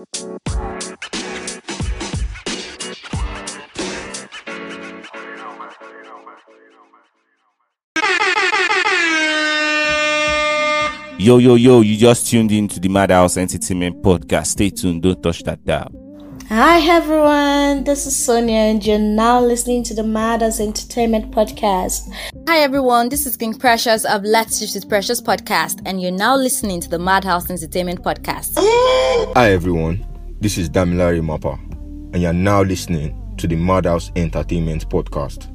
Yo, yo, yo, you just tuned in to the Madhouse Entertainment Podcast. Stay tuned, don't touch that dial. Hi everyone, this is Sonia and you're now listening to the Madhouse Entertainment Podcast. Hi everyone, this is King Precious of Let's Shift with Precious podcast and you're now listening to the Madhouse Entertainment Podcast. Hi everyone, this is Damilari Mappa, and you're now listening to the Madhouse Entertainment Podcast.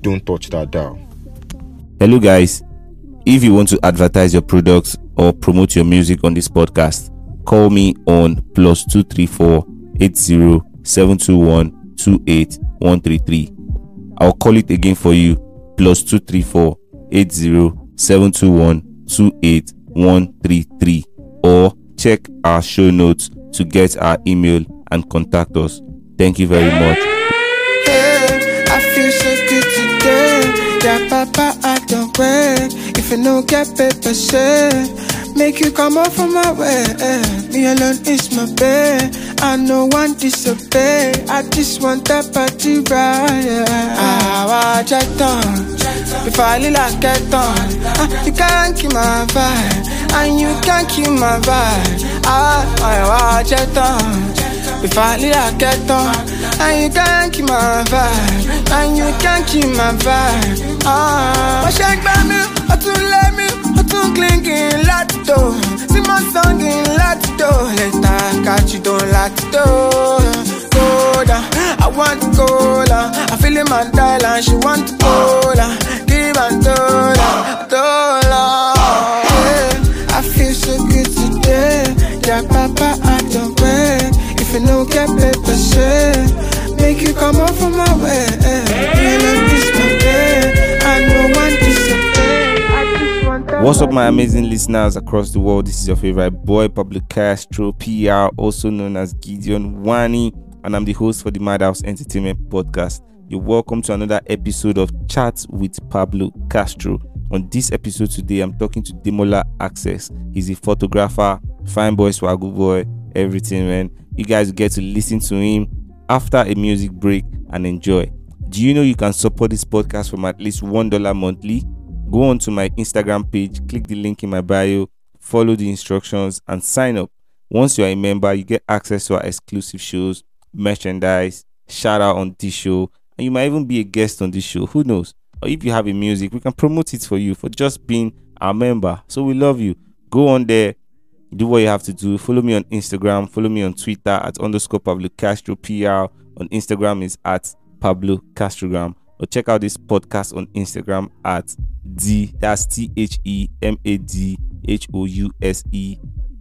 Don't touch that dial. Hello, guys. If you want to advertise your products or promote your music on this podcast, call me on plus two three four eight zero seven two one two eight one three three. I'll call it again for you plus two three four eight zero seven two one two eight one three three or check our show notes to get our email and contact us. Thank you very much. Make you come from my way. Me alone is my bed. I one disobey. I just want that party right. I watch it on. If I get on, Ah, you can't keep my vibe, and you can't keep my vibe. I, I watch it on. If I need I get on And you can't keep my vibe. And you can't keep my vibe. Ah, Wọ́n ṣe gbá mi, ó tún lé mi, ó tún kílíngì láti tó Sí mo sọ́ngì láti tó Lẹ́tà kájú tó láti tó Go down, I want go down I feel my dial and she want to What's up, my amazing listeners across the world? This is your favorite boy, Pablo Castro, PR, also known as Gideon Nwani, and I'm the host for the Madhouse Entertainment Podcast. You're welcome to another episode of Chat with Pablo Castro. On this episode today, I'm talking to Damola Access. He's a photographer, fine boy, swaggle boy, everything, man. You guys get to listen to him after a music break and enjoy. Do you know you can support this podcast from at least $1 monthly? Go on to my Instagram page, click the link in my bio, follow the instructions, and sign up. Once you're a member, you get access to our exclusive shows, merchandise, shout out on this show, and you might even be a guest on this show. Who knows? Or if you have a music, we can promote it for you for just being our member. So we love you. Go on there, do what you have to do. Follow me on Instagram, follow me on Twitter at underscore Pablo Castro PR. On Instagram is at Pablo Castrogram. Or check out this podcast on Instagram at D that's T H E M A D H O U S E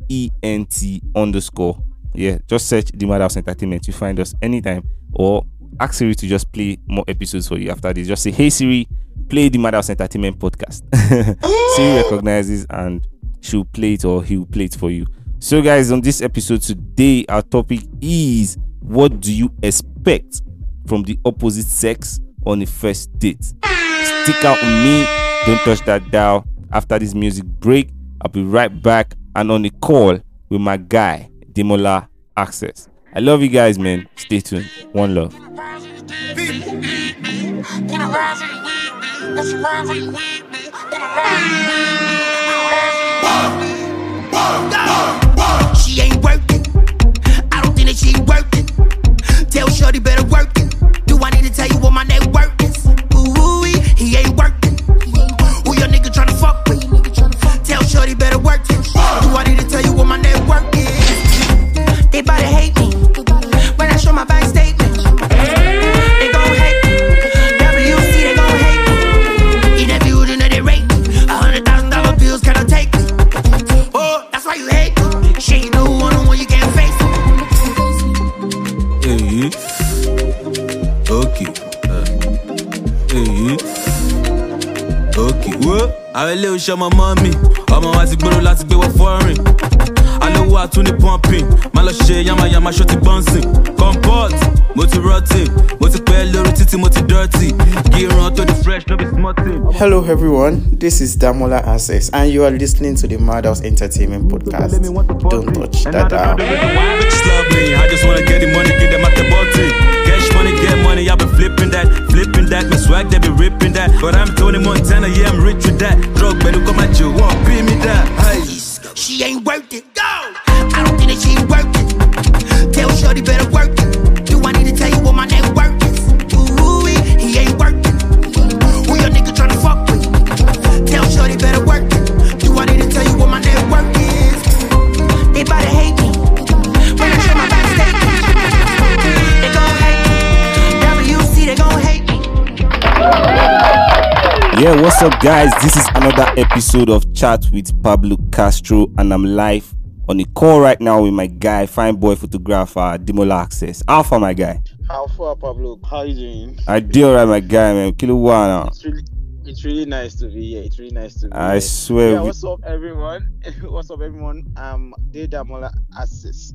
E N T underscore. Yeah, just search the Madhouse Entertainment. You find us anytime. Or ask Siri to just play more episodes for you after this. Just say, Hey Siri, play the Madhouse Entertainment podcast. Siri recognizes and she'll play it or he'll play it for you. So, guys, on this episode today, our topic is what do you expect from the opposite sex on a first date? Stick out with me, don't touch that dial. After this music break, I'll be right back and on the call with my guy, Damola Access. I love you guys, man. Stay tuned. One love. Ilé ọmọ mọ́ mi, ọmọ wa ti gbèrò láti gbé wọ fọ́rin. Alówó àtúní pumping, má lọ ṣe yamayama ṣó ti bọ́ǹsìn. Mo ti mo ti pẹ́ lórí títí mo ti tó di fresh no be. Hello, everyone. This is Damola Access, and you are listening to the Madhouse Entertainment Podcast. Don't touch that dial. just love me. Yeah, what's up, guys? This is another episode of Chat with Pablo Castro, and I'm live on the call right now with my guy, fine boy photographer, Damola Access. Alpha, my guy. How far, Pablo? How you doing? I do alright, my guy, man. Kilo one. It's really, it's really nice to be here. It's really nice to be I here. swear. Yeah, we- what's up, everyone? what's up, everyone? Um, Dedamola Access,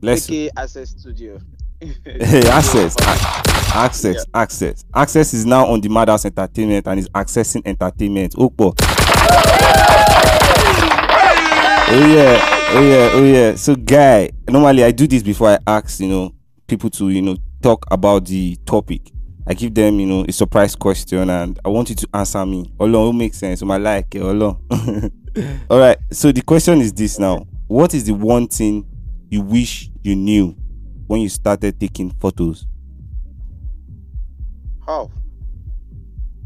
Let's aka Access Studio. Hey, access, a- access, access, access is now on the Madhouse Entertainment and is accessing entertainment. Oh, Okpo. Oh yeah, oh yeah, oh yeah. So, guy, normally I do this before I ask, you know, people to, you know, talk about the topic. I give them, you know, a surprise question, and I want you to answer me. Olo, it makes sense. My like, Olo. All right. So the question is this now: What is the one thing you wish you knew when you started taking photos? How?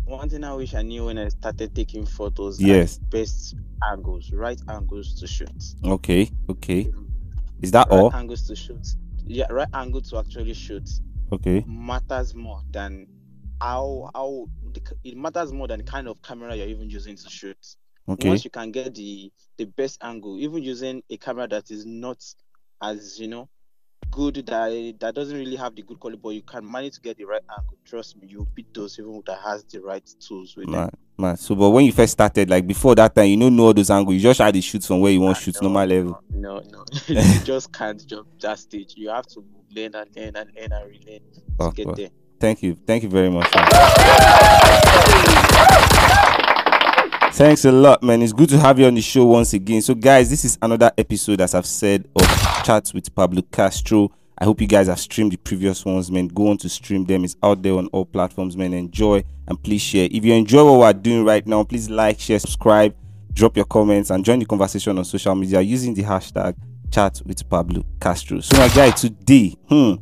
One thing I wish I knew when I started taking photos. Yes. Best angles, right angles to shoot. Okay, okay. Mm. Is that Right all? angles to shoot. Yeah, right angle to actually shoot. Okay. matters more than how how the, it matters more than the kind of camera you're even using to shoot. Okay. Once you can get the the best angle, even using a camera that is not as you know good that that doesn't really have the good quality, but you can manage to get the right angle. Trust me, you'll beat those even that has the right tools with them. Man, man. So, but when you first started, like before that time, you don't know all those angles. You just had to shoot from where you want to shoot, No, normal level. No, no, you just can't jump that stage. You have to learn and learn and learn and relearn to Oh, get God. there. Thank you, thank you very much. Thanks a lot, man. It's good to have you on the show once again. So, guys, this is another episode, as I've said, of Chats with Pablo Castro. I hope you guys have streamed the previous ones, man. Go on to stream them. It's out there on all platforms, man. Enjoy and please share. If you enjoy what we're doing right now, please like, share, subscribe, drop your comments, and join the conversation on social media using the hashtag Chat with Pablo Castro. So, my guy, today, hmm,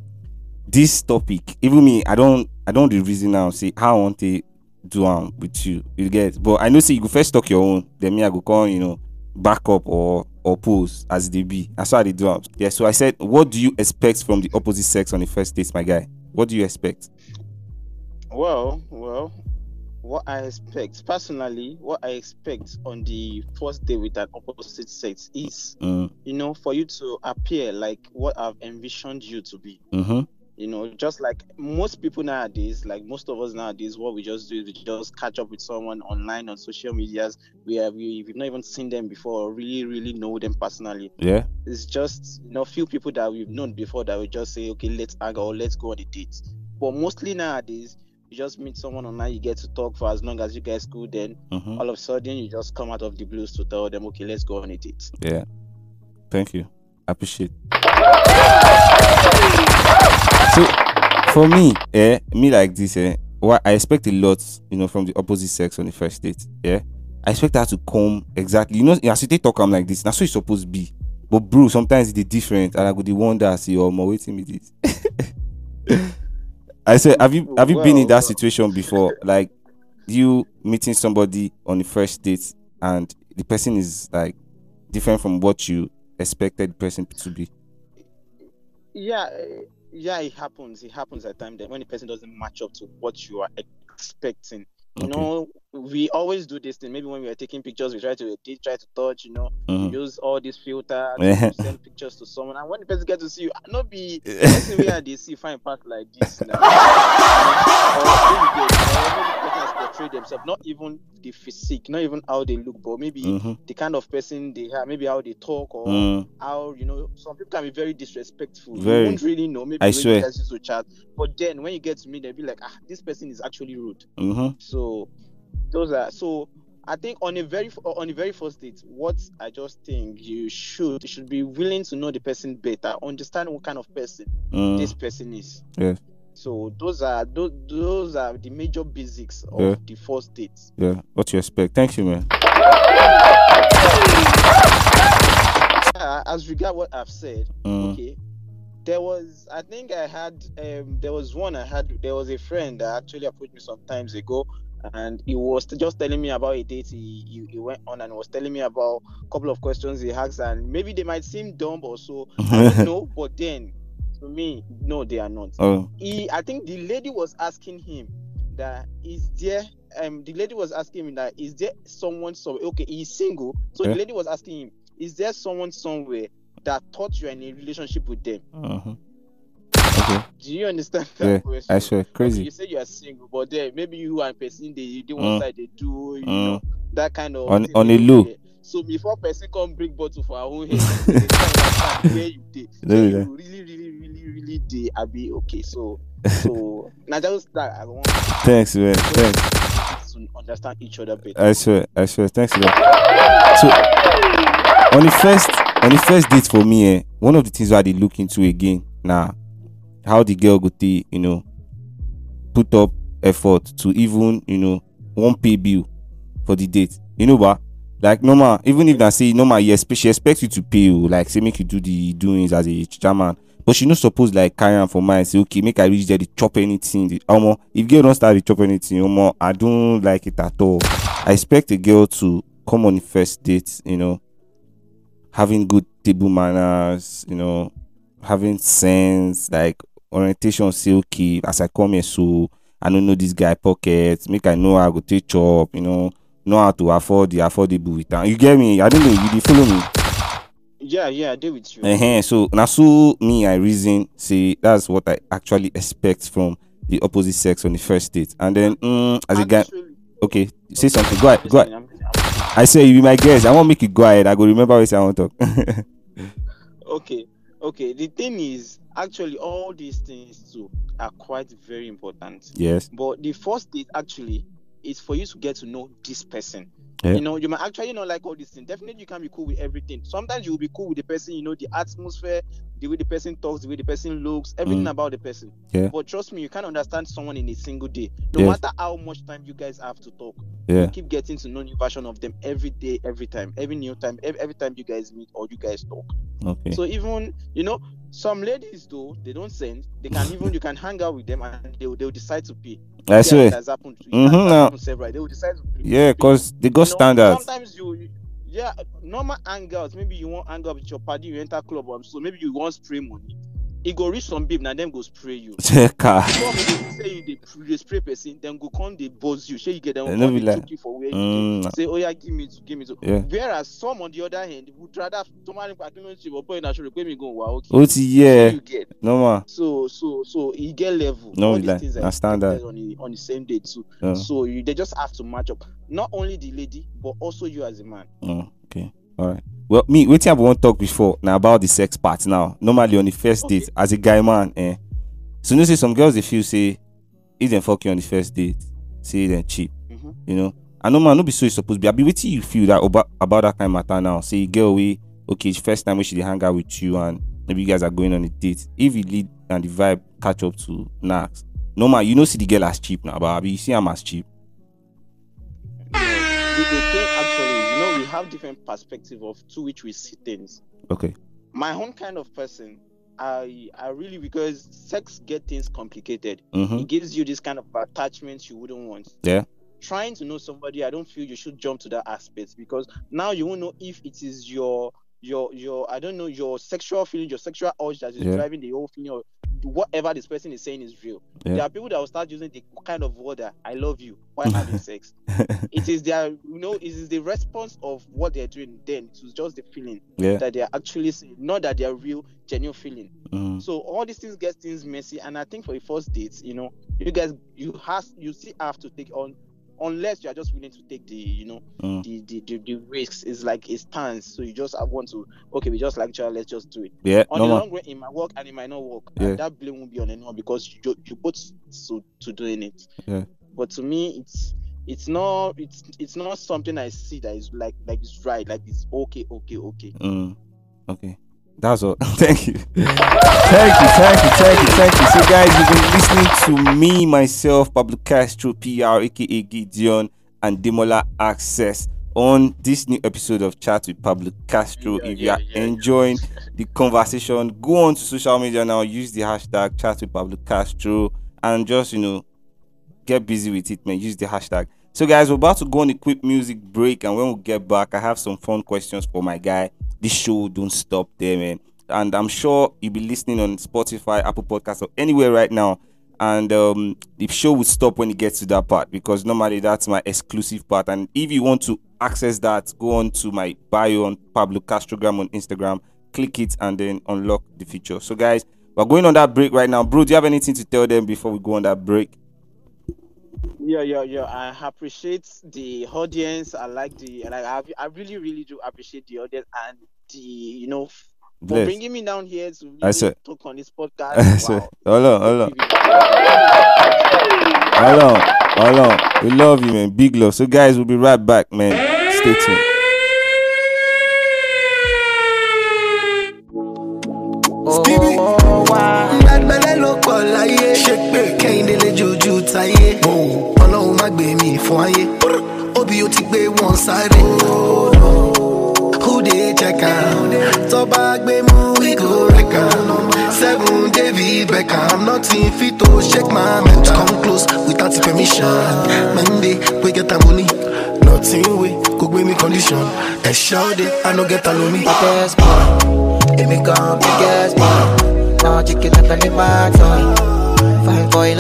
this topic even me i don't i don't the reason now say how i want to do am with you. You get but i know say you go first talk your own then me i go come you know back up or or pose as they be. That's how they do am. Yeah so i said what do you expect from the opposite sex on the first date my guy? What do you expect? Well, well, what I expect personally, what I expect on the first day with that opposite sex is, mm, you know, for you to appear like what I've envisioned you to be. mm-hmm You know, just like most people nowadays, like most of us nowadays, what we just do is we just catch up with someone online on social medias. We have we, we've not even seen them before, or really, really know them personally. yeah It's just you know few people that we've known before that we just say, okay, let's hang or let's go on a date. But mostly nowadays, you just meet someone online, you get to talk for as long as you guys could, then mm-hmm. all of a sudden you just come out of the blues to tell them, okay, let's go on a date. yeah thank you I appreciate so for me eh me like this eh what i expect a lot you know from the opposite sex on the first date yeah. I expect her to come exactly you know as you take talk am like this na so supposed to be. But bro sometimes dey different and i go dey wonder say omo wetin be this i say have you have you been in that Well, situation before? like you meeting somebody on the first date and the person is like different from what you expected the person to be? Yeah, yeah, it happens. It happens at times that when the person doesn't match up to what you are expecting. You Okay. know, we always do this thing. Maybe when we are taking pictures, we try to edit, try to touch. You know, Mhm. use all these filters, send pictures to someone, and when the person get to see you, not be person where they see fine part like this now. Or maybe they, or maybe the person has portrayed themselves, not even the physique, not even how they look, but maybe Mhm. the kind of person they are, maybe how they talk or Mm. how you know some people can be very disrespectful. Very. You won't really know. Maybe I swear. guys to chat, but then when you get to meet, they'll be like, ah, this person is actually rude. Mm-hmm. So those are so I think on a very on the very first date, what I just think you should you should be willing to know the person better, understand what kind of person Mm. this person is. Yeah. So those are those, those are the major basics of Yeah. the four states. Yeah. What you expect? Thank you, man. Uh, as regard what I've said, Mm. okay. There was, I think I had, um, there was one I had. There was a friend that actually approached me some times ago, and he was just telling me about a date he, he, he went on and was telling me about a couple of questions he asked, and maybe they might seem dumb or so. I don't know, but then to me, no, they are not. Oh. He, I think the lady was asking him that is there. Um, the lady was asking him that is there someone so okay he's single, so Yeah. the lady was asking him is there someone somewhere that thought you're in a relationship with them? Uh-huh. Okay. Do you understand that Yeah. question? I swear, Okay, crazy. you say you are single, but then maybe you and person they do one Mm. side they do you Mm. know that kind of On- on a there. So before person come bring bottle for our own head, understand where you did. So you really, really, really, really did. I be okay. So so now just that I want Thanks, man. Thanks. to understand each other better. I swear, I swear. Thanks lot. So on the first on the first date for me, eh, one of the things I did look into again, now how the girl go take, you know, put up effort to even, you know, one pay bill for the date. You know what? Like normal, even if I say normal, yes, she expects you to pay you, like say make you do the doings as a chairman. But she not supposed like carry am for mind, say, okay, make I reach there, the chop anything. The, omo, if girl don't start to chop anything, omo, I don't like it at all. I expect a girl to come on first date, you know, having good table manners, you know, having sense, like orientation, say, okay, as I come here, so I don't know this guy pocket, make I know how I go take chop, you know, know how to afford the affordable with am. You get me? I don't know, you dey follow me. Yeah, yeah, I do with you. uh So now, so me, I reason say that's what I actually expect from the opposite sex on the first date, and then mm, as a guy, okay, say something. Go ahead, go ahead. I say you be my guest. I want make you go ahead. I go remember what I want to talk. okay okay the thing is actually all these things too are quite very important Yes. but the first date actually is for you to get to know this person. Yeah. you know you might actually not like all these things. Definitely you can be cool with everything. Sometimes you will be cool with the person you know the atmosphere the way the person talks the way the person looks everything Mm. about the person Yeah. but trust me you can't understand someone in a single day no Yes. matter how much time you guys have to talk Yeah. you keep getting to know new version of them every day every time every new time every, every time you guys meet or you guys talk Okay. so even you know, some ladies though they don't send. They can even you can hang out with them and they will, they will decide to pay. I Yeah, it has happened to you. Mhm, It has happened several. They will decide to pay. Yeah, cause they got You know, standards. Sometimes you- yeah, normal hangouts. Maybe you want hang out with your party, you enter club, or so maybe you want spray money. It go reach some babe, now them go spray you. Check out. Some dey say you dey dey spray person, then go come dey buzz you. Shey you get them no come dey you for where you Mm. dey. Say, oh yeah, give me to give me to. Yeah. Whereas some on the other hand would rather tomorrow akínlóṣe bọ̀bọ̀ iná aṣọ rẹ̀ pé mi gan wà okay. Ti yẹ. You get. Normal. So so so e get level. No All these things na standard. on the on the same day too. Yeah. So you they just have to match up. Not only the lady, but also you as a man. Oh, okay. All right. Well, me, waiting I want talk before now about the sex part now. Normally on the first date, as a guy man, eh. So you know, say some girls they feel say if they fuck you on the first date, say then cheap. Mhm. You know. I know man, no be so supposed to be. I be waiting you feel that about about that kind of matter now. Say you get away, okay, it's first time we should hang out with you and maybe you guys are going on a date. If you lead and the vibe catch up to Nax, no man, you know see the girl as cheap now, but I be you see I'm as cheap. Have different perspective of to which we see things. Okay. my own kind of person i i really because sex get things complicated Mhm. it gives you this kind of attachments you wouldn't want Yeah. trying to know somebody i don't feel you should jump to that aspect because now you won't know if it is your your your i don't know your sexual feeling your sexual urge that is Yeah. driving the whole thing or whatever this person is saying is real Yeah. there are people that will start using the kind of word that i love you while having sex it is their you know it is the response of what they're doing then to just the feeling Yeah. that they're actually saying not that they're real genuine feeling Mhm. so all these things get things messy and i think for the first dates you know you guys you has you still have to take on unless you are just willing to take the you know Mm. the, the the the risks it's like a stance so you just have want to okay we just other let's just do it Yeah, on normal. the long run it might work and it might not work Yeah. and that blame won't be on anyone because you you both so to doing it Yeah. but to me it's it's not it's it's not something I see that is like like it's right, like it's okay, okay, okay. Mm, okay. That's all. thank you. thank you, thank you, thank you, thank you. So, guys, you've been listening to me, myself, Pablo Castro, PR, aka Gideon, and Damola Access on this new episode of Chat with Pablo Castro. Yeah, if you are yeah, yeah. enjoying the conversation, go on to social media now, use the hashtag Chat with Pablo Castro, and just, you know, get busy with it, man. Use the hashtag. So, guys, we're about to go on a quick music break, and when we get back, I have some fun questions for my guy. This show don't stop there, man. And I'm sure you'll be listening on Spotify, Apple Podcasts, or anywhere right now. And um, the show will stop when it gets to that part because normally that's my exclusive part. And if you want to access that, go on to my bio on Pablo Castrogram on Instagram, click it, and then unlock the feature. So, guys, we're going on that break right now. Bro, do you have anything to tell them before we go on that break? Yeah, yeah, yeah. I appreciate the audience. I like the like. I, I really, really do appreciate the audience and the you know for Bless. bringing me down here to really I said- talk on this podcast. So, wow. hold on, hold on. Hold on, hold on. We love you, man. Big love. So, guys, we'll be right back, man. Stay tuned. Stevie. Gbàgbẹ́lẹ́ ló pọ̀ táyé? Ọlọ́run má gbé mi fún ayé. Obì ó ti gbé wọn sáré. Who dey check am? Tọ́ba gbé mú we. Seven David nothing fit to shake my mental. Come close without permission. Monday, we get am money. Nothing wey go gbé mi condition. Ẹ ṣáde, I no get alomi. Biggest boy, èmi gan biggest boy. Now chicken like a mad toy. Fine boy.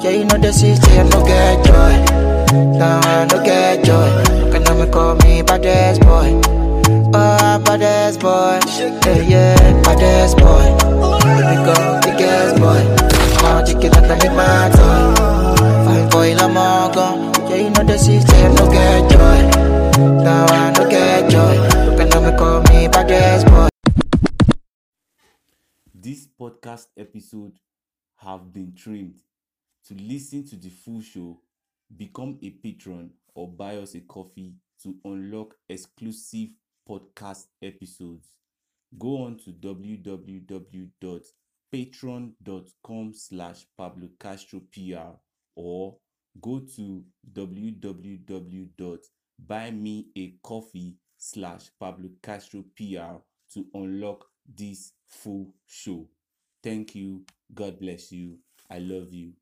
Yeah, you know the get joy. Now I get joy. Can call me boy? Oh, boy. Yeah, yeah, boy. Èmi gan biggest boy. Toy. Fine boy. Yeah, you know the get joy. Now I get joy. Can call me boy? This podcast episode have been trimmed. To listen to the full show, become a patron or buy us a coffee to unlock exclusive podcast episodes. Go on to www.patreon.com slash Pablo Castro PR or go to www.buymeacoffee slash Pablo Castro PR to unlock this full show. Thank you. God bless you. I love you.